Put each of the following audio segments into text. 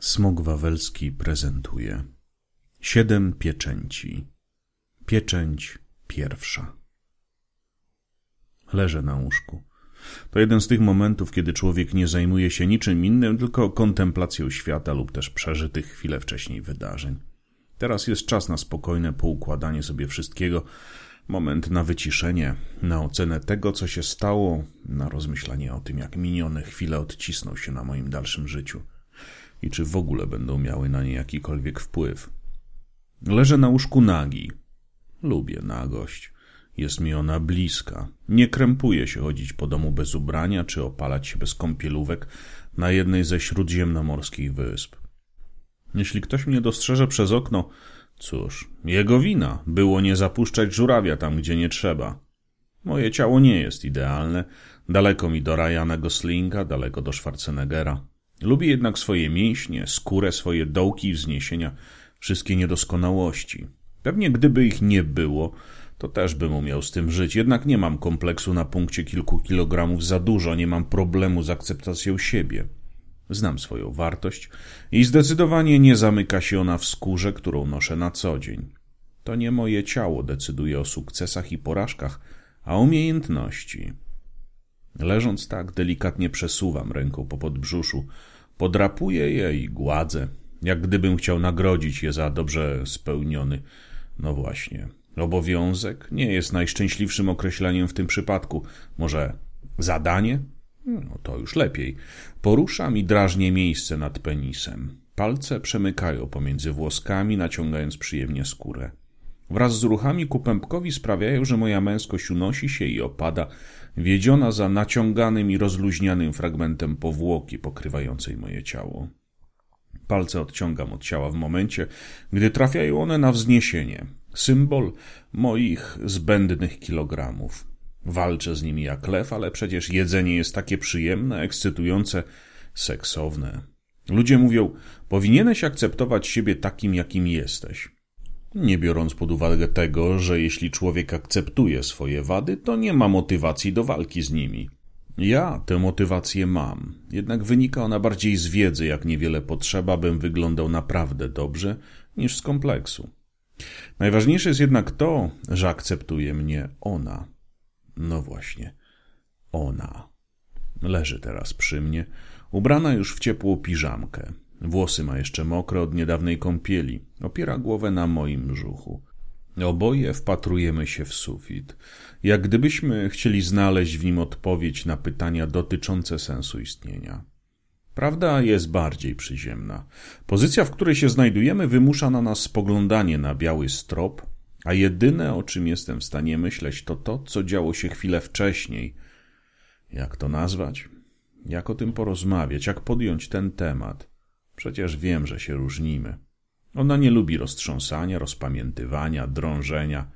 Smok Wawelski prezentuje Siedem pieczęci. Pieczęć pierwsza. Leżę na łóżku. To jeden z tych momentów, kiedy człowiek nie zajmuje się niczym innym, tylko kontemplacją świata lub też przeżytych chwilę wcześniej wydarzeń. Teraz jest czas na spokojne poukładanie sobie wszystkiego, moment na wyciszenie, na ocenę tego, co się stało, na rozmyślanie o tym, jak minione chwile odcisną się na moim dalszym życiu i czy w ogóle będą miały na nie jakikolwiek wpływ. Leżę na łóżku nagi. Lubię nagość. Jest mi ona bliska. Nie krępuję się chodzić po domu bez ubrania, czy opalać się bez kąpielówek na jednej ze śródziemnomorskich wysp. Jeśli ktoś mnie dostrzeże przez okno, cóż, jego wina było nie zapuszczać żurawia tam, gdzie nie trzeba. Moje ciało nie jest idealne, daleko mi do Ryana Goslinga, daleko do Schwarzeneggera. Lubię jednak swoje mięśnie, skórę, swoje dołki i wzniesienia, wszystkie niedoskonałości. Pewnie gdyby ich nie było, to też bym umiał z tym żyć. Jednak nie mam kompleksu na punkcie kilku kilogramów za dużo, nie mam problemu z akceptacją siebie. Znam swoją wartość i zdecydowanie nie zamyka się ona w skórze, którą noszę na co dzień. To nie moje ciało decyduje o sukcesach i porażkach, a umiejętności. Leżąc tak, delikatnie przesuwam ręką po podbrzuszu, podrapuję je i gładzę, jak gdybym chciał nagrodzić je za dobrze spełniony. No właśnie, obowiązek nie jest najszczęśliwszym określeniem w tym przypadku. Może zadanie? No to już lepiej. Poruszam i drażnię miejsce nad penisem. Palce przemykają pomiędzy włoskami, naciągając przyjemnie skórę. Wraz z ruchami ku pępkowi sprawiają, że moja męskość unosi się i opada, wiedziona za naciąganym i rozluźnianym fragmentem powłoki pokrywającej moje ciało. Palce odciągam od ciała w momencie, gdy trafiają one na wzniesienie, symbol moich zbędnych kilogramów. Walczę z nimi jak lew, ale przecież jedzenie jest takie przyjemne, ekscytujące, seksowne. Ludzie mówią, powinieneś akceptować siebie takim, jakim jesteś. Nie biorąc pod uwagę tego, że jeśli człowiek akceptuje swoje wady, to nie ma motywacji do walki z nimi. Ja tę motywację mam, jednak wynika ona bardziej z wiedzy, jak niewiele potrzeba, bym wyglądał naprawdę dobrze, niż z kompleksu. Najważniejsze jest jednak to, że akceptuje mnie ona. No właśnie, ona. Leży teraz przy mnie, ubrana już w ciepłą piżamkę. Włosy ma jeszcze mokre od niedawnej kąpieli. Opiera głowę na moim brzuchu. Oboje wpatrujemy się w sufit, jak gdybyśmy chcieli znaleźć w nim odpowiedź na pytania dotyczące sensu istnienia. Prawda jest bardziej przyziemna. Pozycja, w której się znajdujemy, wymusza na nas spoglądanie na biały strop, a jedyne, o czym jestem w stanie myśleć, to to, co działo się chwilę wcześniej. Jak to nazwać? Jak o tym porozmawiać? Jak podjąć ten temat? Przecież wiem, że się różnimy. Ona nie lubi roztrząsania, rozpamiętywania, drążenia.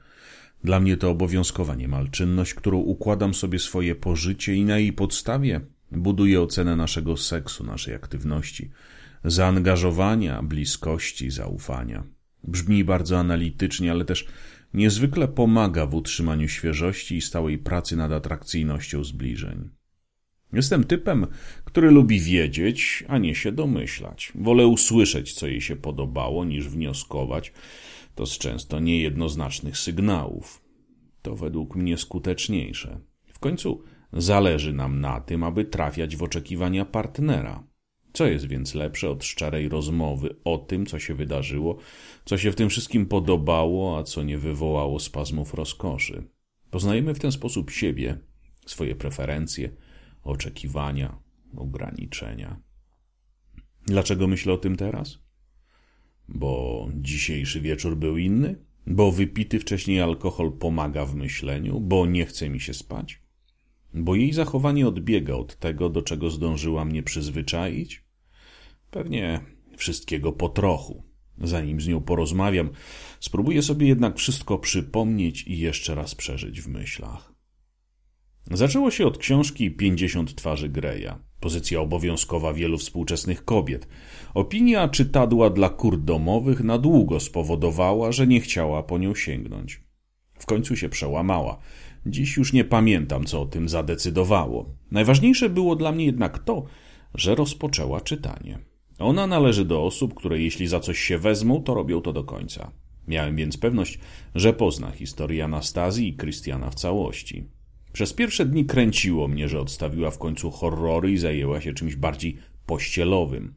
Dla mnie to obowiązkowa niemal czynność, którą układam sobie swoje pożycie i na jej podstawie buduję ocenę naszego seksu, naszej aktywności, zaangażowania, bliskości, zaufania. Brzmi bardzo analitycznie, ale też niezwykle pomaga w utrzymaniu świeżości i stałej pracy nad atrakcyjnością zbliżeń. Jestem typem, który lubi wiedzieć, a nie się domyślać. Wolę usłyszeć, co jej się podobało, niż wnioskować. To z często niejednoznacznych sygnałów. To według mnie skuteczniejsze. W końcu zależy nam na tym, aby trafiać w oczekiwania partnera. Co jest więc lepsze od szczerej rozmowy o tym, co się wydarzyło, co się w tym wszystkim podobało, a co nie wywołało spazmów rozkoszy? Poznajemy w ten sposób siebie, swoje preferencje, oczekiwania, ograniczenia. Dlaczego myślę o tym teraz? Bo dzisiejszy wieczór był inny? Bo wypity wcześniej alkohol pomaga w myśleniu? Bo nie chce mi się spać? Bo jej zachowanie odbiega od tego, do czego zdążyła mnie przyzwyczaić? Pewnie wszystkiego po trochu. Zanim z nią porozmawiam, spróbuję sobie jednak wszystko przypomnieć i jeszcze raz przeżyć w myślach. Zaczęło się od książki 50 twarzy Greya, pozycja obowiązkowa wielu współczesnych kobiet. Opinia czytadła dla kur domowych na długo spowodowała, że nie chciała po nią sięgnąć. W końcu się przełamała. Dziś już nie pamiętam, co o tym zadecydowało. Najważniejsze było dla mnie jednak to, że rozpoczęła czytanie. Ona należy do osób, które jeśli za coś się wezmą, to robią to do końca. Miałem więc pewność, że pozna historię Anastazji i Krystiana w całości. Przez pierwsze dni kręciło mnie, że odstawiła w końcu horrory i zajęła się czymś bardziej pościelowym.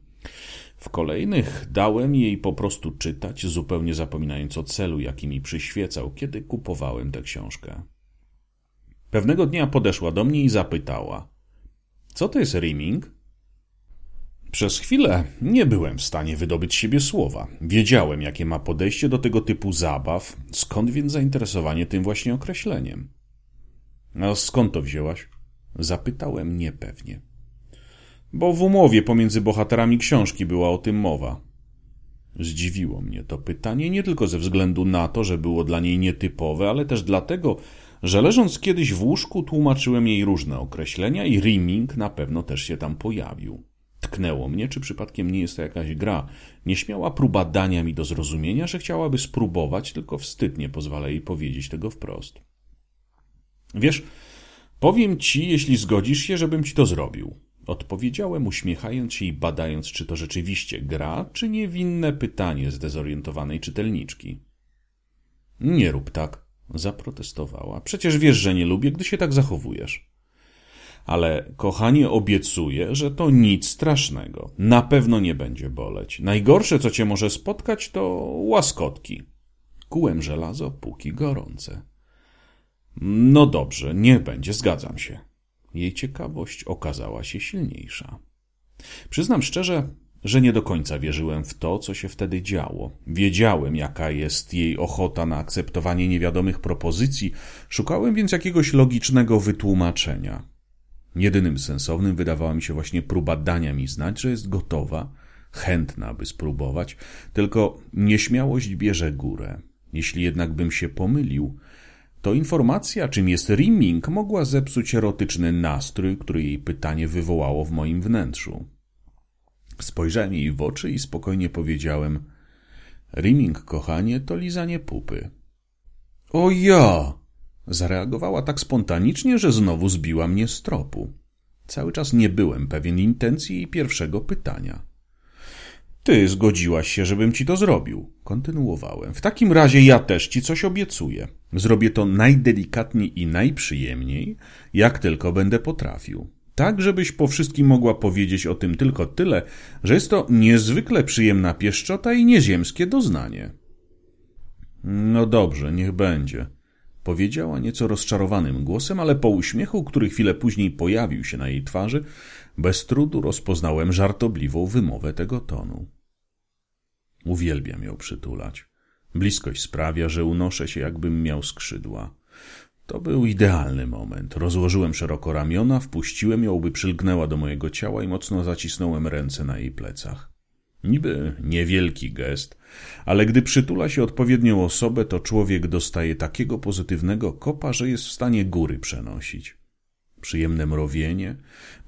W kolejnych dałem jej po prostu czytać, zupełnie zapominając o celu, jaki mi przyświecał, kiedy kupowałem tę książkę. Pewnego dnia podeszła do mnie i zapytała: Co to jest rimming? Przez chwilę nie byłem w stanie wydobyć siebie słowa. Wiedziałem, jakie ma podejście do tego typu zabaw, skąd więc zainteresowanie tym właśnie określeniem. A skąd to wzięłaś? Zapytałem niepewnie. Bo w umowie pomiędzy bohaterami książki była o tym mowa. Zdziwiło mnie to pytanie nie tylko ze względu na to, że było dla niej nietypowe, ale też dlatego, że leżąc kiedyś w łóżku tłumaczyłem jej różne określenia i rimming na pewno też się tam pojawił. Tknęło mnie, czy przypadkiem nie jest to jakaś gra. Nieśmiała próba dania mi do zrozumienia, że chciałaby spróbować, tylko wstyd nie pozwala jej powiedzieć tego wprost. Wiesz, powiem ci, jeśli zgodzisz się, żebym ci to zrobił. Odpowiedziałem, uśmiechając się i badając, czy to rzeczywiście gra, czy niewinne pytanie zdezorientowanej czytelniczki. Nie rób tak, zaprotestowała. Przecież wiesz, że nie lubię, gdy się tak zachowujesz. Ale kochanie obiecuję, że to nic strasznego. Na pewno nie będzie boleć. Najgorsze, co cię może spotkać, to łaskotki. Kułem żelazo, póki gorące. No dobrze, niech będzie, zgadzam się. Jej ciekawość okazała się silniejsza. Przyznam szczerze, że nie do końca wierzyłem w to, co się wtedy działo. Wiedziałem, jaka jest jej ochota na akceptowanie niewiadomych propozycji, szukałem więc jakiegoś logicznego wytłumaczenia. Jedynym sensownym wydawała mi się właśnie próba dania mi znać, że jest gotowa, chętna, by spróbować, tylko nieśmiałość bierze górę. Jeśli jednak bym się pomylił, to informacja, czym jest rimming, mogła zepsuć erotyczny nastrój, który jej pytanie wywołało w moim wnętrzu. Spojrzałem jej w oczy i spokojnie powiedziałem: Rimming, kochanie, to lizanie pupy. O ja! Zareagowała tak spontanicznie, że znowu zbiła mnie z tropu. Cały czas nie byłem pewien intencji jej pierwszego pytania. Ty zgodziłaś się, żebym ci to zrobił. Kontynuowałem. W takim razie ja też ci coś obiecuję. Zrobię to najdelikatniej i najprzyjemniej, jak tylko będę potrafił. Tak, żebyś po wszystkim mogła powiedzieć o tym tylko tyle, że jest to niezwykle przyjemna pieszczota i nieziemskie doznanie. No dobrze, niech będzie. Powiedziała nieco rozczarowanym głosem, ale po uśmiechu, który chwilę później pojawił się na jej twarzy, bez trudu rozpoznałem żartobliwą wymowę tego tonu. Uwielbiam ją przytulać. Bliskość sprawia, że unoszę się, jakbym miał skrzydła. To był idealny moment. Rozłożyłem szeroko ramiona, wpuściłem ją, by przylgnęła do mojego ciała i mocno zacisnąłem ręce na jej plecach. Niby niewielki gest, ale gdy przytula się odpowiednią osobę, to człowiek dostaje takiego pozytywnego kopa, że jest w stanie góry przenosić. Przyjemne mrowienie,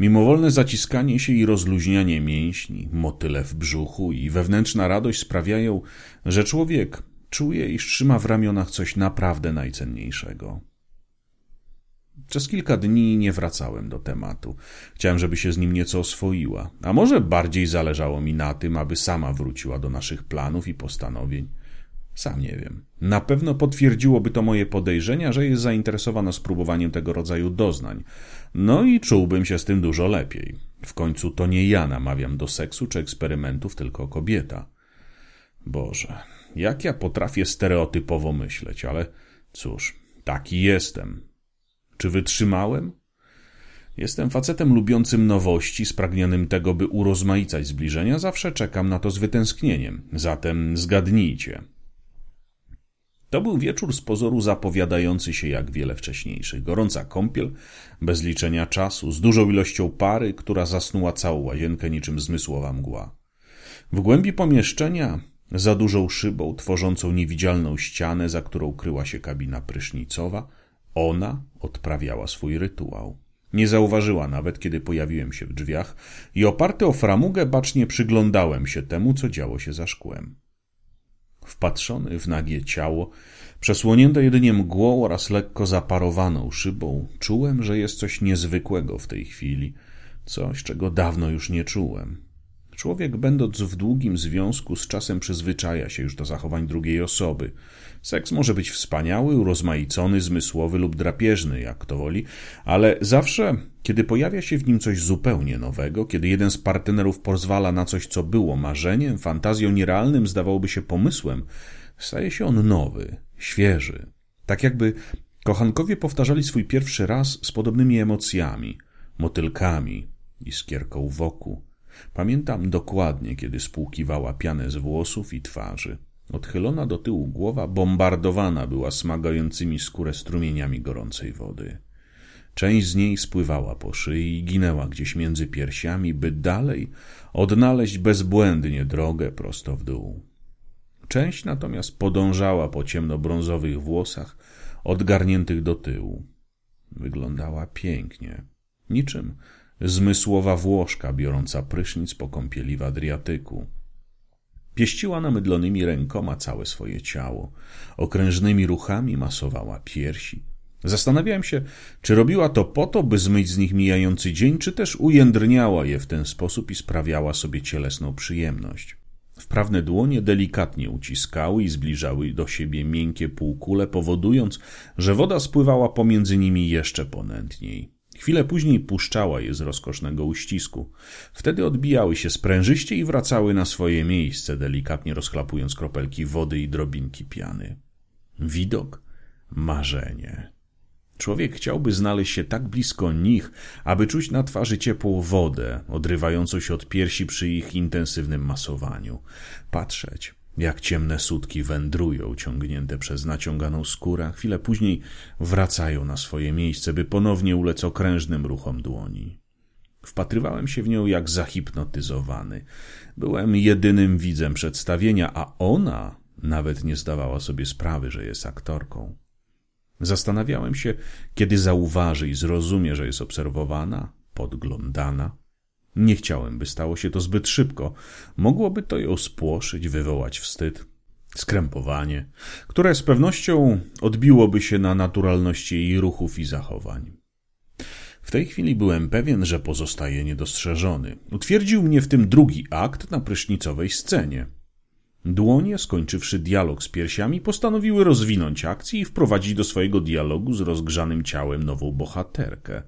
mimowolne zaciskanie się i rozluźnianie mięśni, motyle w brzuchu i wewnętrzna radość sprawiają, że człowiek czuje, iż trzyma w ramionach coś naprawdę najcenniejszego. Przez kilka dni nie wracałem do tematu. Chciałem, żeby się z nim nieco oswoiła, a może bardziej zależało mi na tym, aby sama wróciła do naszych planów i postanowień. Sam nie wiem. Na pewno potwierdziłoby to moje podejrzenia, że jest zainteresowana spróbowaniem tego rodzaju doznań. No i czułbym się z tym dużo lepiej. W końcu to nie ja namawiam do seksu czy eksperymentów, tylko kobieta. Boże, jak ja potrafię stereotypowo myśleć, ale cóż, taki jestem. Czy wytrzymałem? Jestem facetem lubiącym nowości, spragnionym tego, by urozmaicać zbliżenia. Zawsze czekam na to z wytęsknieniem. Zatem zgadnijcie. To był wieczór z pozoru zapowiadający się jak wiele wcześniejszych. Gorąca kąpiel, bez liczenia czasu, z dużą ilością pary, która zasnuła całą łazienkę niczym zmysłowa mgła. W głębi pomieszczenia, za dużą szybą, tworzącą niewidzialną ścianę, za którą kryła się kabina prysznicowa, ona odprawiała swój rytuał. Nie zauważyła nawet, kiedy pojawiłem się w drzwiach i oparty o framugę bacznie przyglądałem się temu, co działo się za szkłem. Wpatrzony w nagie ciało, przesłonięte jedynie mgłą oraz lekko zaparowaną szybą, czułem, że jest coś niezwykłego w tej chwili, coś, czego dawno już nie czułem. Człowiek, będąc w długim związku, z czasem przyzwyczaja się już do zachowań drugiej osoby. Seks może być wspaniały, urozmaicony, zmysłowy lub drapieżny, jak to woli, ale zawsze, kiedy pojawia się w nim coś zupełnie nowego, kiedy jeden z partnerów pozwala na coś, co było marzeniem, fantazją nierealnym, zdawałoby się pomysłem, staje się on nowy, świeży. Tak jakby kochankowie powtarzali swój pierwszy raz z podobnymi emocjami, motylkami, iskierką wokół. Pamiętam dokładnie, kiedy spłukiwała pianę z włosów i twarzy. Odchylona do tyłu głowa bombardowana była smagającymi skórę strumieniami gorącej wody. Część z niej spływała po szyi i ginęła gdzieś między piersiami, by dalej odnaleźć bezbłędnie drogę prosto w dół. Część natomiast podążała po ciemnobrązowych włosach, odgarniętych do tyłu. Wyglądała pięknie, niczym zmysłowa Włoszka biorąca prysznic po kąpieli w Adriatyku. Pieściła namydlonymi rękoma całe swoje ciało, okrężnymi ruchami masowała piersi. Zastanawiałem się, czy robiła to po to, by zmyć z nich mijający dzień, czy też ujędrniała je w ten sposób i sprawiała sobie cielesną przyjemność. Wprawne dłonie delikatnie uciskały i zbliżały do siebie miękkie półkule, powodując, że woda spływała pomiędzy nimi jeszcze ponętniej. Chwilę później puszczała je z rozkosznego uścisku. Wtedy odbijały się sprężyście i wracały na swoje miejsce, delikatnie rozchlapując kropelki wody i drobinki piany. Widok, marzenie. Człowiek chciałby znaleźć się tak blisko nich, aby czuć na twarzy ciepłą wodę, odrywającą się od piersi przy ich intensywnym masowaniu. Patrzeć, jak ciemne sutki wędrują, ciągnięte przez naciąganą skórę, chwilę później wracają na swoje miejsce, by ponownie ulec okrężnym ruchom dłoni. Wpatrywałem się w nią jak zahipnotyzowany. Byłem jedynym widzem przedstawienia, a ona nawet nie zdawała sobie sprawy, że jest aktorką. Zastanawiałem się, kiedy zauważy i zrozumie, że jest obserwowana, podglądana. Nie chciałem, by stało się to zbyt szybko. Mogłoby to ją spłoszyć, wywołać wstyd, skrępowanie, które z pewnością odbiłoby się na naturalności jej ruchów i zachowań. W tej chwili byłem pewien, że pozostaje niedostrzeżony. Utwierdził mnie w tym drugi akt na prysznicowej scenie. Dłonie, skończywszy dialog z piersiami, postanowiły rozwinąć akcję i wprowadzić do swojego dialogu z rozgrzanym ciałem nową bohaterkę.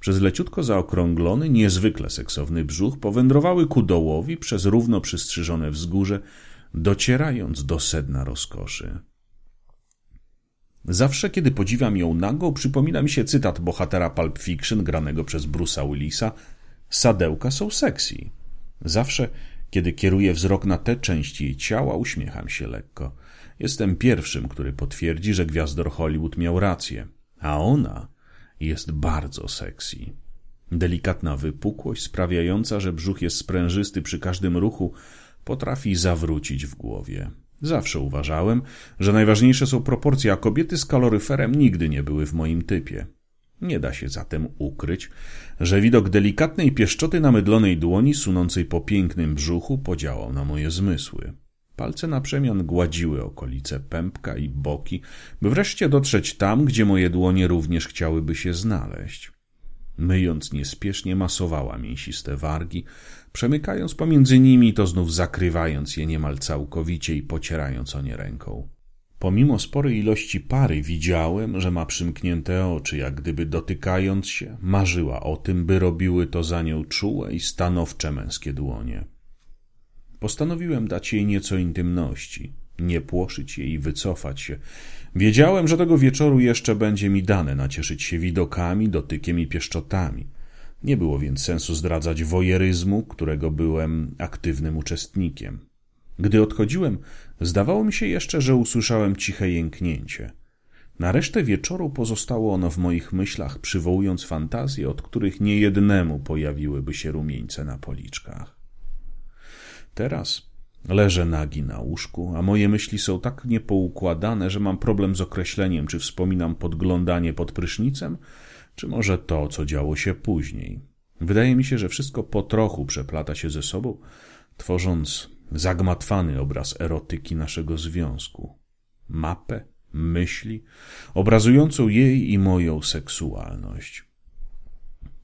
Przez leciutko zaokrąglony, niezwykle seksowny brzuch powędrowały ku dołowi przez równo przystrzyżone wzgórze, docierając do sedna rozkoszy. Zawsze, kiedy podziwiam ją nago, przypomina mi się cytat bohatera Pulp Fiction granego przez Bruce'a Willisa Sadełka są sexy. Zawsze, kiedy kieruję wzrok na te części jej ciała, uśmiecham się lekko. Jestem pierwszym, który potwierdzi, że gwiazdor Hollywood miał rację. A ona jest bardzo sexy. Delikatna wypukłość sprawiająca, że brzuch jest sprężysty przy każdym ruchu, potrafi zawrócić w głowie. Zawsze uważałem, że najważniejsze są proporcje, a kobiety z kaloryferem nigdy nie były w moim typie. Nie da się zatem ukryć, że widok delikatnej pieszczoty na mydlonej dłoni sunącej po pięknym brzuchu podziałał na moje zmysły. Palce na przemian gładziły okolice pępka i boki, by wreszcie dotrzeć tam, gdzie moje dłonie również chciałyby się znaleźć. Myjąc niespiesznie masowała mięsiste wargi, przemykając pomiędzy nimi, to znów zakrywając je niemal całkowicie i pocierając o nie ręką. Pomimo sporej ilości pary widziałem, że ma przymknięte oczy, jak gdyby dotykając się, marzyła o tym, by robiły to za nią czułe i stanowcze męskie dłonie. Postanowiłem dać jej nieco intymności, nie płoszyć jej i wycofać się. Wiedziałem, że tego wieczoru jeszcze będzie mi dane nacieszyć się widokami, dotykiem i pieszczotami. Nie było więc sensu zdradzać wojeryzmu, którego byłem aktywnym uczestnikiem. Gdy odchodziłem, zdawało mi się jeszcze, że usłyszałem ciche jęknięcie. Na resztę wieczoru pozostało ono w moich myślach, przywołując fantazje, od których niejednemu pojawiłyby się rumieńce na policzkach. Teraz leżę nagi na łóżku, a moje myśli są tak niepoukładane, że mam problem z określeniem, czy wspominam podglądanie pod prysznicem, czy może to, co działo się później. Wydaje mi się, że wszystko po trochu przeplata się ze sobą, tworząc zagmatwany obraz erotyki naszego związku. Mapę, myśli, obrazującą jej i moją seksualność.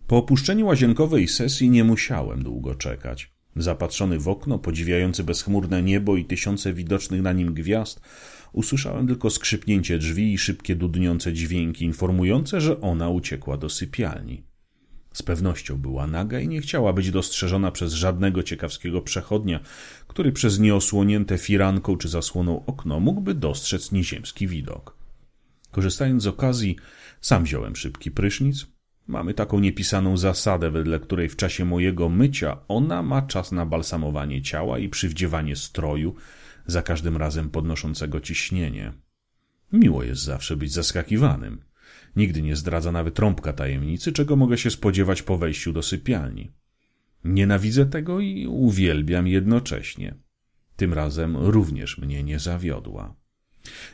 Po opuszczeniu łazienkowej sesji nie musiałem długo czekać. Zapatrzony w okno, podziwiający bezchmurne niebo i tysiące widocznych na nim gwiazd, usłyszałem tylko skrzypnięcie drzwi i szybkie dudniące dźwięki informujące, że ona uciekła do sypialni. Z pewnością była naga i nie chciała być dostrzeżona przez żadnego ciekawskiego przechodnia, który przez nieosłonięte firanką czy zasłoną okno mógłby dostrzec nieziemski widok. Korzystając z okazji, sam wziąłem szybki prysznic. Mamy taką niepisaną zasadę, wedle której w czasie mojego mycia ona ma czas na balsamowanie ciała i przywdziewanie stroju, za każdym razem podnoszącego ciśnienie. Miło jest zawsze być zaskakiwanym. Nigdy nie zdradza nawet trąbka tajemnicy, czego mogę się spodziewać po wejściu do sypialni. Nienawidzę tego i uwielbiam jednocześnie. Tym razem również mnie nie zawiodła.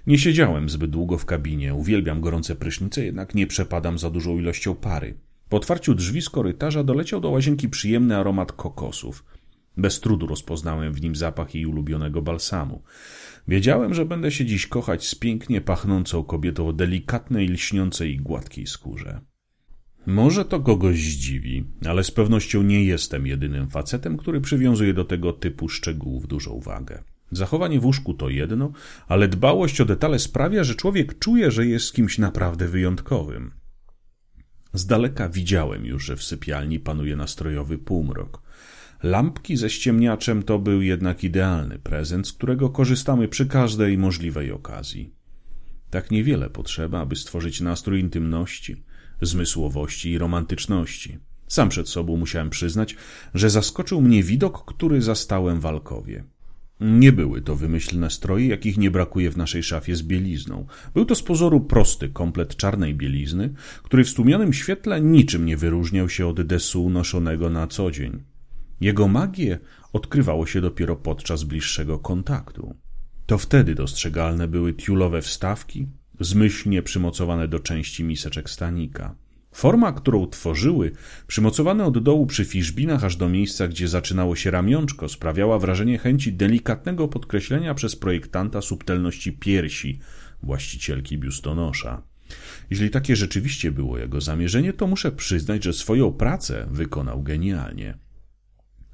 Nie siedziałem zbyt długo w kabinie, uwielbiam gorące prysznice, jednak nie przepadam za dużą ilością pary. Po otwarciu drzwi z korytarza doleciał do łazienki przyjemny aromat kokosów. Bez trudu rozpoznałem w nim zapach jej ulubionego balsamu. Wiedziałem, że będę się dziś kochać z pięknie pachnącą kobietą o delikatnej, lśniącej i gładkiej skórze. Może to kogoś zdziwi, ale z pewnością nie jestem jedynym facetem, który przywiązuje do tego typu szczegółów dużą wagę. Zachowanie w łóżku to jedno, ale dbałość o detale sprawia, że człowiek czuje, że jest kimś naprawdę wyjątkowym. Z daleka widziałem już, że w sypialni panuje nastrojowy półmrok. Lampki ze ściemniaczem to był jednak idealny prezent, z którego korzystamy przy każdej możliwej okazji. Tak niewiele potrzeba, aby stworzyć nastrój intymności, zmysłowości i romantyczności. Sam przed sobą musiałem przyznać, że zaskoczył mnie widok, który zastałem w Alkowie. Nie były to wymyślne stroje, jakich nie brakuje w naszej szafie z bielizną. Był to z pozoru prosty komplet czarnej bielizny, który w stłumionym świetle niczym nie wyróżniał się od desu noszonego na co dzień. Jego magię odkrywało się dopiero podczas bliższego kontaktu. To wtedy dostrzegalne były tiulowe wstawki, zmyślnie przymocowane do części miseczek stanika. Forma, którą tworzyły, przymocowane od dołu przy fiszbinach aż do miejsca, gdzie zaczynało się ramionczko, sprawiała wrażenie chęci delikatnego podkreślenia przez projektanta subtelności piersi właścicielki biustonosza. Jeśli takie rzeczywiście było jego zamierzenie, to muszę przyznać, że swoją pracę wykonał genialnie.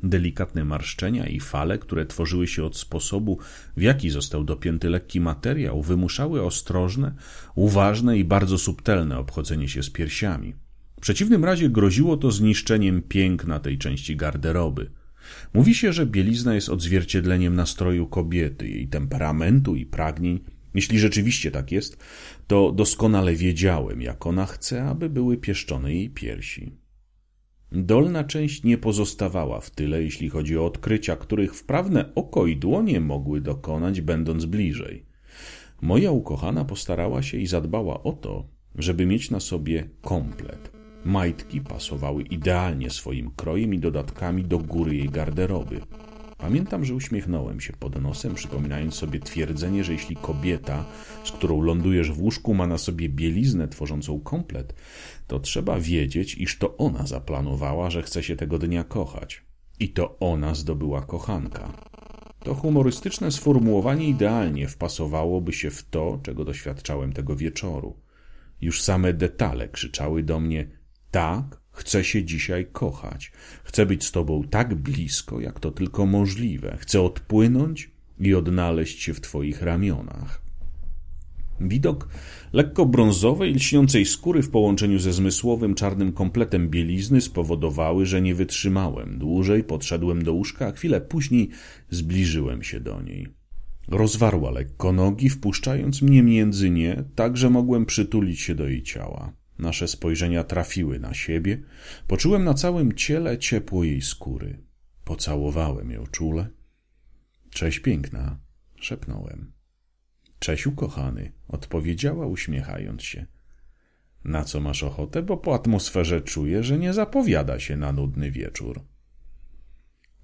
Delikatne marszczenia i fale, które tworzyły się od sposobu, w jaki został dopięty lekki materiał, wymuszały ostrożne, uważne i bardzo subtelne obchodzenie się z piersiami. W przeciwnym razie groziło to zniszczeniem piękna tej części garderoby. Mówi się, że bielizna jest odzwierciedleniem nastroju kobiety, jej temperamentu i pragnień. Jeśli rzeczywiście tak jest, to doskonale wiedziałem, jak ona chce, aby były pieszczone jej piersi. Dolna część nie pozostawała w tyle, jeśli chodzi o odkrycia, których wprawne oko i dłonie mogły dokonać, będąc bliżej. Moja ukochana postarała się i zadbała o to, żeby mieć na sobie komplet. Majtki pasowały idealnie swoim krojem i dodatkami do góry jej garderoby. Pamiętam, że uśmiechnąłem się pod nosem, przypominając sobie twierdzenie, że jeśli kobieta, z którą lądujesz w łóżku, ma na sobie bieliznę tworzącą komplet, to trzeba wiedzieć, iż to ona zaplanowała, że chce się tego dnia kochać. I to ona zdobyła kochanka. To humorystyczne sformułowanie idealnie wpasowałoby się w to, czego doświadczałem tego wieczoru. Już same detale krzyczały do mnie: tak, Chcę się dzisiaj kochać. Chcę być z Tobą tak blisko, jak to tylko możliwe. Chcę odpłynąć i odnaleźć się w Twoich ramionach. Widok lekko brązowej, lśniącej skóry w połączeniu ze zmysłowym czarnym kompletem bielizny spowodowały, że nie wytrzymałem. Dłużej podszedłem do łóżka, a chwilę później zbliżyłem się do niej. Rozwarła lekko nogi, wpuszczając mnie między nie, tak że mogłem przytulić się do jej ciała. Nasze spojrzenia trafiły na siebie. Poczułem na całym ciele ciepło jej skóry. Pocałowałem ją czule. Cześć piękna, szepnąłem. Cześć ukochany, odpowiedziała uśmiechając się. Na co masz ochotę, bo po atmosferze czuję, że nie zapowiada się na nudny wieczór.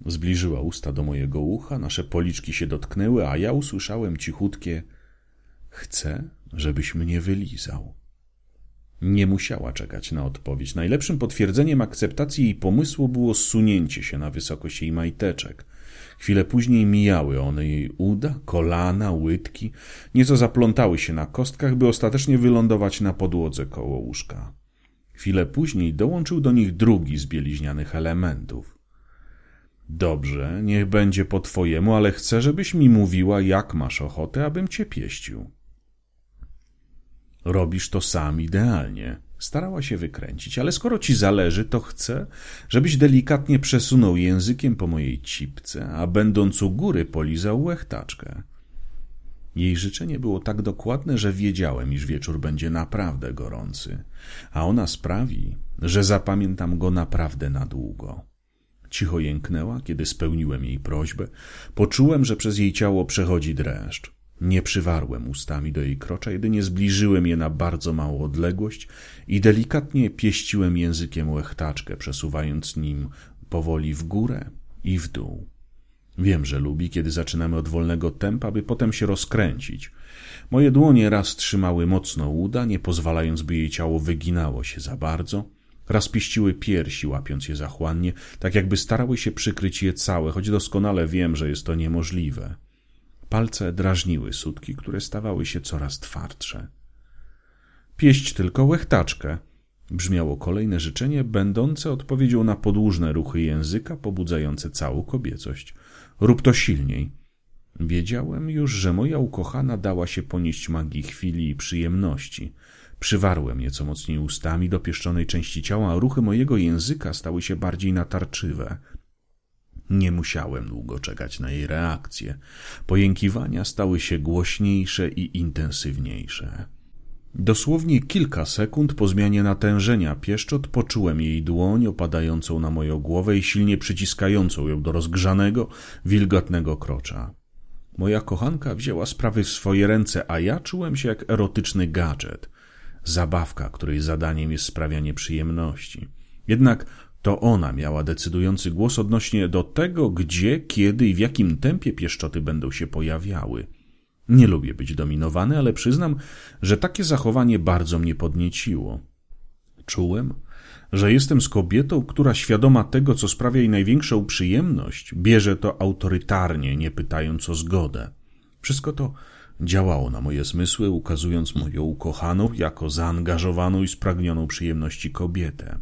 Zbliżyła usta do mojego ucha, nasze policzki się dotknęły, a ja usłyszałem cichutkie: Chcę, żebyś mnie wylizał. Nie musiała czekać na odpowiedź. Najlepszym potwierdzeniem akceptacji jej pomysłu było zsunięcie się na wysokość jej majteczek. Chwilę później mijały one jej uda, kolana, łydki, nieco zaplątały się na kostkach, by ostatecznie wylądować na podłodze koło łóżka. Chwilę później dołączył do nich drugi z bieliźnianych elementów. Dobrze, niech będzie po twojemu, ale chcę, żebyś mi mówiła, jak masz ochotę, abym cię pieścił. Robisz to sam idealnie. Starała się wykręcić, ale skoro ci zależy, to chcę, żebyś delikatnie przesunął językiem po mojej cipce, a będąc u góry polizał łechtaczkę. Jej życzenie było tak dokładne, że wiedziałem, iż wieczór będzie naprawdę gorący, a ona sprawi, że zapamiętam go naprawdę na długo. Cicho jęknęła, kiedy spełniłem jej prośbę. Poczułem, że przez jej ciało przechodzi dreszcz. Nie przywarłem ustami do jej krocza, jedynie zbliżyłem je na bardzo małą odległość i delikatnie pieściłem językiem łechtaczkę, przesuwając nim powoli w górę i w dół. Wiem, że lubi, kiedy zaczynamy od wolnego tempa, by potem się rozkręcić. Moje dłonie raz trzymały mocno uda, nie pozwalając, by jej ciało wyginało się za bardzo, raz pieściły piersi, łapiąc je zachłannie, tak jakby starały się przykryć je całe, choć doskonale wiem, że jest to niemożliwe. Palce drażniły sutki, które stawały się coraz twardsze. Pieść tylko łechtaczkę, brzmiało kolejne życzenie, będące odpowiedzią na podłużne ruchy języka, pobudzające całą kobiecość. Rób to silniej. Wiedziałem już, że moja ukochana dała się ponieść magii chwili i przyjemności. Przywarłem nieco mocniej ustami do pieszczonej części ciała, a ruchy mojego języka stały się bardziej natarczywe. Nie musiałem długo czekać na jej reakcję. Pojękiwania stały się głośniejsze i intensywniejsze. Dosłownie kilka sekund po zmianie natężenia pieszczot poczułem jej dłoń opadającą na moją głowę i silnie przyciskającą ją do rozgrzanego, wilgotnego krocza. Moja kochanka wzięła sprawy w swoje ręce, a ja czułem się jak erotyczny gadżet. Zabawka, której zadaniem jest sprawianie przyjemności. Jednak to ona miała decydujący głos odnośnie do tego, gdzie, kiedy i w jakim tempie pieszczoty będą się pojawiały. Nie lubię być dominowany, ale przyznam, że takie zachowanie bardzo mnie podnieciło. Czułem, że jestem z kobietą, która świadoma tego, co sprawia jej największą przyjemność, bierze to autorytarnie, nie pytając o zgodę. Wszystko to działało na moje zmysły, ukazując moją ukochaną jako zaangażowaną i spragnioną przyjemności kobietę.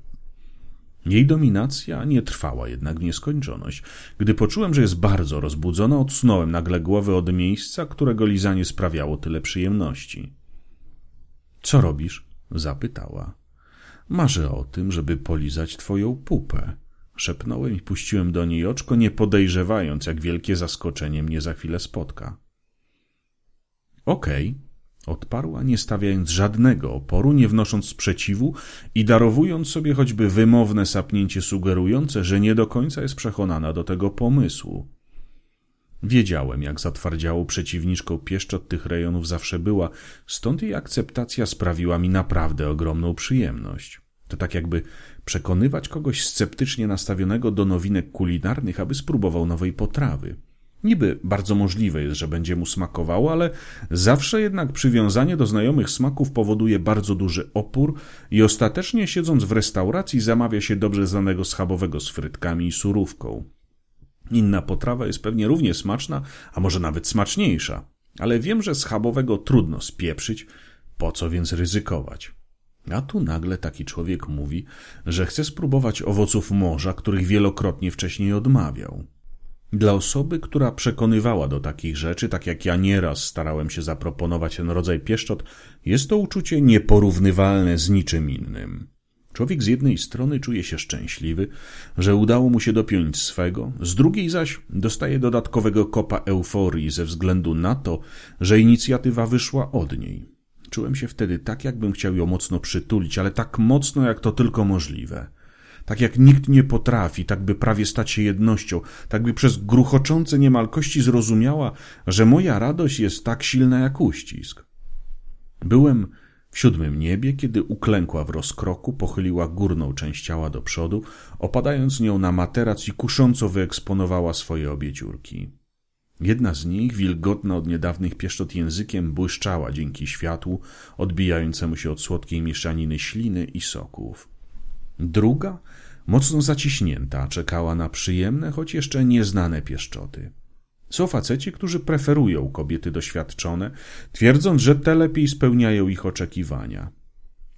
Jej dominacja nie trwała jednak w nieskończoność. Gdy poczułem, że jest bardzo rozbudzona, odsunąłem nagle głowę od miejsca, którego lizanie sprawiało tyle przyjemności. Co robisz? zapytała. Marzę o tym, żeby polizać twoją pupę. Szepnąłem i puściłem do niej oczko, nie podejrzewając, jak wielkie zaskoczenie mnie za chwilę spotka. Okej, okay, Odparła, nie stawiając żadnego oporu, nie wnosząc sprzeciwu i darowując sobie choćby wymowne sapnięcie sugerujące, że nie do końca jest przekonana do tego pomysłu. Wiedziałem, jak zatwardziało przeciwniczką pieszczot tych rejonów zawsze była, stąd jej akceptacja sprawiła mi naprawdę ogromną przyjemność. To tak jakby przekonywać kogoś sceptycznie nastawionego do nowinek kulinarnych, aby spróbował nowej potrawy. Niby bardzo możliwe jest, że będzie mu smakowało, ale zawsze jednak przywiązanie do znajomych smaków powoduje bardzo duży opór i ostatecznie siedząc w restauracji zamawia się dobrze znanego schabowego z frytkami i surówką. Inna potrawa jest pewnie równie smaczna, a może nawet smaczniejsza, ale wiem, że schabowego trudno spieprzyć, po co więc ryzykować? A tu nagle taki człowiek mówi, że chce spróbować owoców morza, których wielokrotnie wcześniej odmawiał. Dla osoby, która przekonywała do takich rzeczy, tak jak ja nieraz starałem się zaproponować ten rodzaj pieszczot, jest to uczucie nieporównywalne z niczym innym. Człowiek z jednej strony czuje się szczęśliwy, że udało mu się dopiąć swego, z drugiej zaś dostaje dodatkowego kopa euforii ze względu na to, że inicjatywa wyszła od niej. Czułem się wtedy tak, jakbym chciał ją mocno przytulić, ale tak mocno, jak to tylko możliwe tak jak nikt nie potrafi, tak by prawie stać się jednością, tak by przez gruchoczące niemal kości zrozumiała, że moja radość jest tak silna jak uścisk. Byłem w siódmym niebie, kiedy uklękła w rozkroku, pochyliła górną część ciała do przodu, opadając nią na materac i kusząco wyeksponowała swoje obie dziurki. Jedna z nich, wilgotna od niedawnych pieszczot językiem, błyszczała dzięki światłu, odbijającemu się od słodkiej mieszaniny śliny i soków. Druga, mocno zaciśnięta, czekała na przyjemne, choć jeszcze nieznane pieszczoty. Są faceci, którzy preferują kobiety doświadczone, twierdząc, że te lepiej spełniają ich oczekiwania.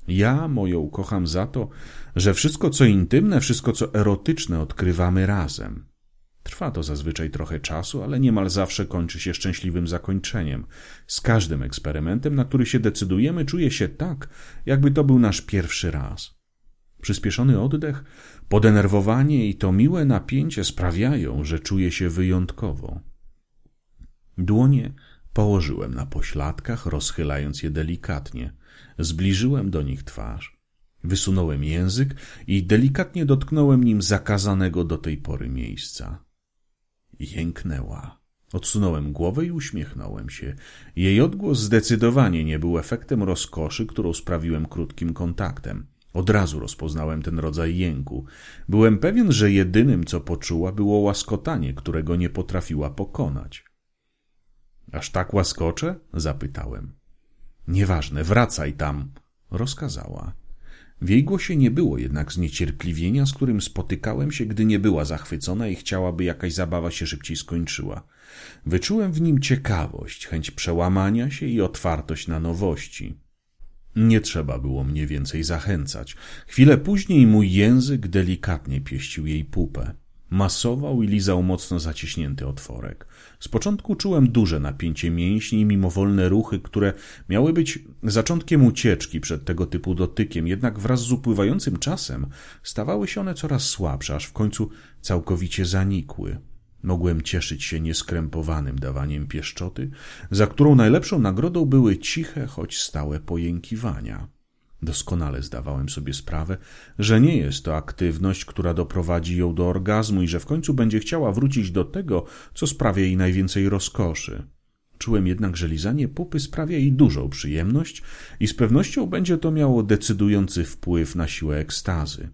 Ja moją kocham za to, że wszystko co intymne, wszystko co erotyczne odkrywamy razem. Trwa to zazwyczaj trochę czasu, ale niemal zawsze kończy się szczęśliwym zakończeniem. Z każdym eksperymentem, na który się decydujemy, czuję się tak, jakby to był nasz pierwszy raz. Przyspieszony oddech, podenerwowanie i to miłe napięcie sprawiają, że czuję się wyjątkowo. Dłonie położyłem na pośladkach, rozchylając je delikatnie. Zbliżyłem do nich twarz. Wysunąłem język i delikatnie dotknąłem nim zakazanego do tej pory miejsca. Jęknęła. Odsunąłem głowę i uśmiechnąłem się. Jej odgłos zdecydowanie nie był efektem rozkoszy, którą sprawiłem krótkim kontaktem. Od razu rozpoznałem ten rodzaj jęku. Byłem pewien, że jedynym, co poczuła, było łaskotanie, którego nie potrafiła pokonać. Aż tak łaskocze? zapytałem. Nieważne, wracaj tam, rozkazała. W jej głosie nie było jednak zniecierpliwienia, z którym spotykałem się, gdy nie była zachwycona i chciałaby jakaś zabawa się szybciej skończyła. Wyczułem w nim ciekawość, chęć przełamania się i otwartość na nowości. Nie trzeba było mnie więcej zachęcać. Chwilę później mój język delikatnie pieścił jej pupę. Masował i lizał mocno zaciśnięty otworek. Z początku czułem duże napięcie mięśni i mimowolne ruchy, które miały być zaczątkiem ucieczki przed tego typu dotykiem, jednak wraz z upływającym czasem stawały się one coraz słabsze, aż w końcu całkowicie zanikły. Mogłem cieszyć się nieskrępowanym dawaniem pieszczoty, za którą najlepszą nagrodą były ciche, choć stałe pojękiwania. Doskonale zdawałem sobie sprawę, że nie jest to aktywność, która doprowadzi ją do orgazmu i że w końcu będzie chciała wrócić do tego, co sprawia jej najwięcej rozkoszy. Czułem jednak, że lizanie pupy sprawia jej dużą przyjemność i z pewnością będzie to miało decydujący wpływ na siłę ekstazy.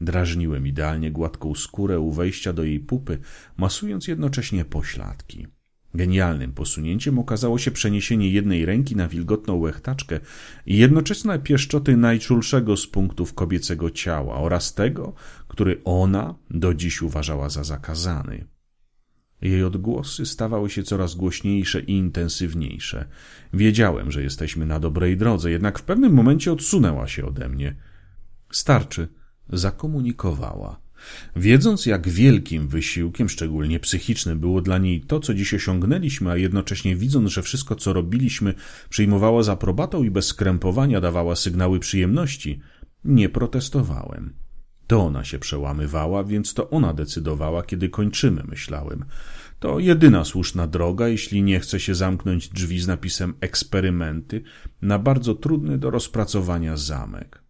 Drażniłem idealnie gładką skórę u wejścia do jej pupy, masując jednocześnie pośladki. Genialnym posunięciem okazało się przeniesienie jednej ręki na wilgotną łechtaczkę i jednoczesne pieszczoty najczulszego z punktów kobiecego ciała oraz tego, który ona do dziś uważała za zakazany. Jej odgłosy stawały się coraz głośniejsze i intensywniejsze. Wiedziałem, że jesteśmy na dobrej drodze, jednak w pewnym momencie odsunęła się ode mnie. Starczy, zakomunikowała. Wiedząc, jak wielkim wysiłkiem, szczególnie psychicznym, było dla niej to, co dziś osiągnęliśmy, a jednocześnie widząc, że wszystko, co robiliśmy, przyjmowała za aprobatą i bez skrępowania dawała sygnały przyjemności, nie protestowałem. To ona się przełamywała, więc to ona decydowała, kiedy kończymy, myślałem. To jedyna słuszna droga, jeśli nie chce się zamknąć drzwi z napisem eksperymenty na bardzo trudny do rozpracowania zamek.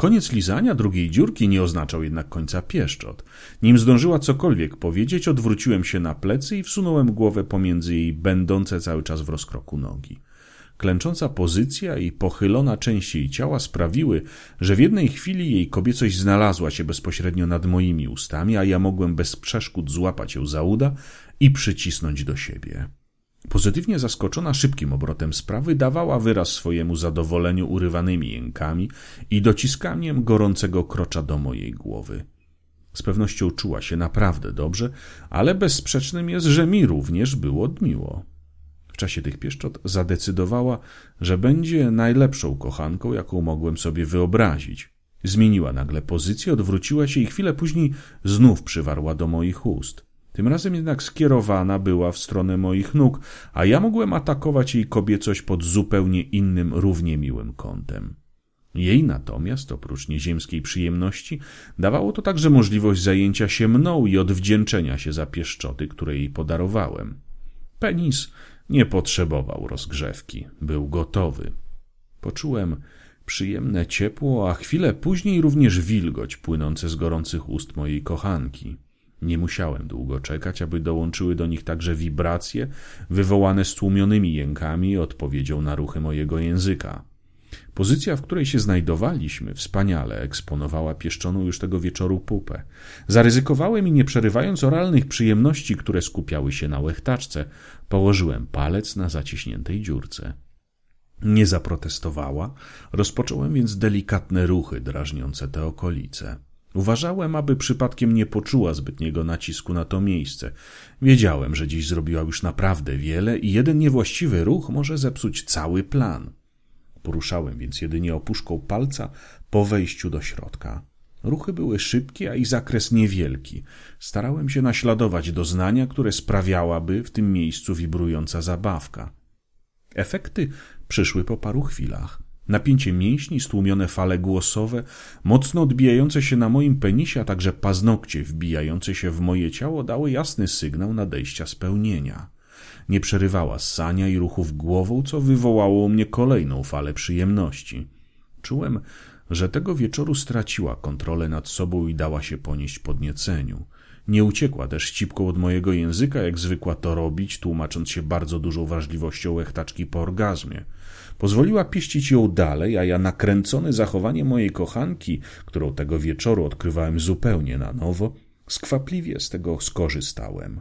Koniec lizania drugiej dziurki nie oznaczał jednak końca pieszczot. Nim zdążyła cokolwiek powiedzieć, odwróciłem się na plecy i wsunąłem głowę pomiędzy jej będące cały czas w rozkroku nogi. Klęcząca pozycja i pochylona część jej ciała sprawiły, że w jednej chwili jej kobiecość znalazła się bezpośrednio nad moimi ustami, a ja mogłem bez przeszkód złapać ją za uda i przycisnąć do siebie. Pozytywnie zaskoczona szybkim obrotem sprawy, dawała wyraz swojemu zadowoleniu urywanymi jękami i dociskaniem gorącego krocza do mojej głowy. Z pewnością czuła się naprawdę dobrze, ale bezsprzecznym jest, że mi również było miło. W czasie tych pieszczot zadecydowała, że będzie najlepszą kochanką, jaką mogłem sobie wyobrazić. Zmieniła nagle pozycję, odwróciła się i chwilę później znów przywarła do moich ust. Tym razem jednak skierowana była w stronę moich nóg, a ja mogłem atakować jej kobiecość pod zupełnie innym, równie miłym kątem. Jej natomiast, oprócz nieziemskiej przyjemności, dawało to także możliwość zajęcia się mną i odwdzięczenia się za pieszczoty, które jej podarowałem. Penis nie potrzebował rozgrzewki, był gotowy. Poczułem przyjemne ciepło, a chwilę później również wilgoć płynące z gorących ust mojej kochanki. Nie musiałem długo czekać, aby dołączyły do nich także wibracje wywołane stłumionymi jękami odpowiedzią na ruchy mojego języka. Pozycja, w której się znajdowaliśmy, wspaniale eksponowała pieszczoną już tego wieczoru pupę. Zaryzykowałem i nie przerywając oralnych przyjemności, które skupiały się na łechtaczce, położyłem palec na zaciśniętej dziurce. Nie zaprotestowała, rozpocząłem więc delikatne ruchy drażniące te okolice. Uważałem, aby przypadkiem nie poczuła zbytniego nacisku na to miejsce. Wiedziałem, że dziś zrobiła już naprawdę wiele i jeden niewłaściwy ruch może zepsuć cały plan. Poruszałem więc jedynie opuszką palca po wejściu do środka. Ruchy były szybkie, a i zakres niewielki. Starałem się naśladować doznania, które sprawiałaby w tym miejscu wibrująca zabawka. Efekty przyszły po paru chwilach. Napięcie mięśni, stłumione fale głosowe, mocno odbijające się na moim penisie, a także paznokcie wbijające się w moje ciało dały jasny sygnał nadejścia spełnienia. Nie przerywała ssania i ruchów głową, co wywołało u mnie kolejną falę przyjemności. Czułem, że tego wieczoru straciła kontrolę nad sobą i dała się ponieść podnieceniu. Nie uciekła też ścipką od mojego języka, jak zwykła to robić, tłumacząc się bardzo dużą wrażliwością łechtaczki po orgazmie. Pozwoliła pieścić ją dalej, a ja nakręcony zachowaniem mojej kochanki, którą tego wieczoru odkrywałem zupełnie na nowo, skwapliwie z tego skorzystałem.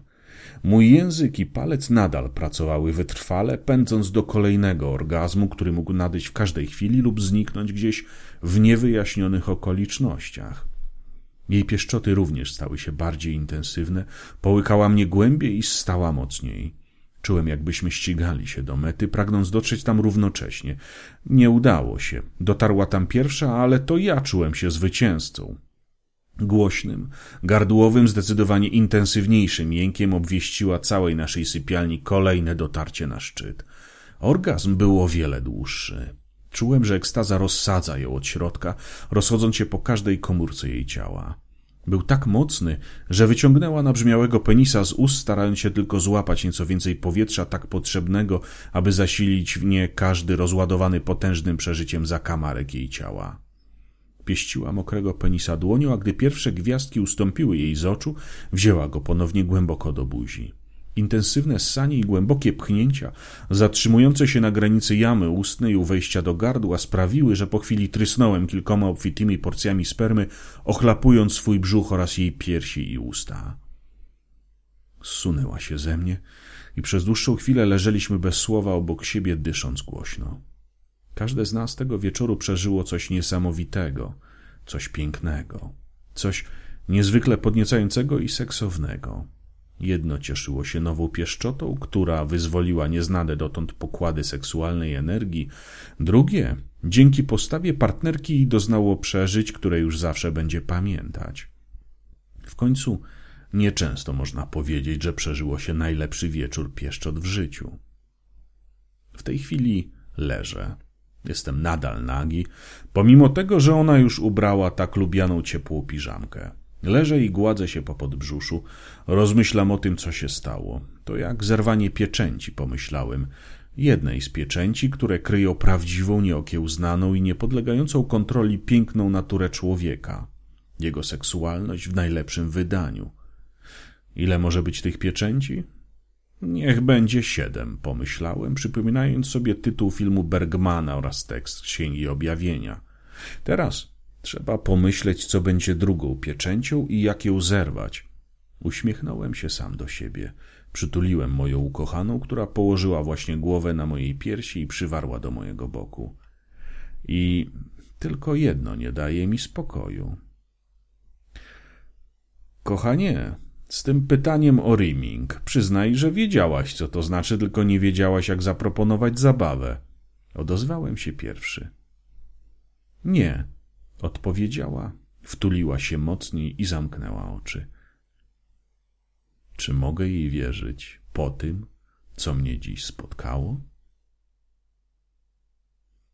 Mój język i palec nadal pracowały wytrwale, pędząc do kolejnego orgazmu, który mógł nadejść w każdej chwili lub zniknąć gdzieś w niewyjaśnionych okolicznościach. Jej pieszczoty również stały się bardziej intensywne, połykała mnie głębiej i stała mocniej. Czułem, jakbyśmy ścigali się do mety, pragnąc dotrzeć tam równocześnie. Nie udało się. Dotarła tam pierwsza, ale to ja czułem się zwycięzcą. Głośnym, gardłowym, zdecydowanie intensywniejszym jękiem obwieściła całej naszej sypialni kolejne dotarcie na szczyt. Orgazm był o wiele dłuższy. Czułem, że ekstaza rozsadza ją od środka, rozchodząc się po każdej komórce jej ciała. Był tak mocny, że wyciągnęła nabrzmiałego penisa z ust, starając się tylko złapać nieco więcej powietrza tak potrzebnego, aby zasilić w nie każdy rozładowany potężnym przeżyciem zakamarek jej ciała. Pieściła mokrego penisa dłonią, a gdy pierwsze gwiazdki ustąpiły jej z oczu, wzięła go ponownie głęboko do buzi. Intensywne ssanie i głębokie pchnięcia, zatrzymujące się na granicy jamy ustnej u wejścia do gardła, sprawiły, że po chwili trysnąłem kilkoma obfitymi porcjami spermy, ochlapując swój brzuch oraz jej piersi i usta. Zsunęła się ze mnie i przez dłuższą chwilę leżeliśmy bez słowa obok siebie, dysząc głośno. Każde z nas tego wieczoru przeżyło coś niesamowitego, coś pięknego, coś niezwykle podniecającego i seksownego. Jedno cieszyło się nową pieszczotą, która wyzwoliła nieznane dotąd pokłady seksualnej energii, drugie dzięki postawie partnerki doznało przeżyć, które już zawsze będzie pamiętać. W końcu nieczęsto można powiedzieć, że przeżyło się najlepszy wieczór pieszczot w życiu. W tej chwili leżę. Jestem nadal nagi, pomimo tego, że ona już ubrała tak lubianą ciepłą piżamkę. Leżę i gładzę się po podbrzuszu, rozmyślam o tym, co się stało. To jak zerwanie pieczęci, pomyślałem. Jednej z pieczęci, które kryją prawdziwą, nieokiełznaną i niepodlegającą kontroli piękną naturę człowieka. Jego seksualność w najlepszym wydaniu. Ile może być tych pieczęci? Niech będzie siedem, pomyślałem, przypominając sobie tytuł filmu Bergmana oraz tekst Księgi Objawienia. Teraz Trzeba pomyśleć, co będzie drugą pieczęcią i jak ją zerwać. Uśmiechnąłem się sam do siebie. Przytuliłem moją ukochaną, która położyła właśnie głowę na mojej piersi i przywarła do mojego boku. I tylko jedno nie daje mi spokoju. Kochanie, z tym pytaniem o rimming, przyznaj, że wiedziałaś, co to znaczy, tylko nie wiedziałaś, jak zaproponować zabawę. Odozwałem się pierwszy. Nie, Odpowiedziała, wtuliła się mocniej i zamknęła oczy. Czy mogę jej wierzyć po tym, co mnie dziś spotkało?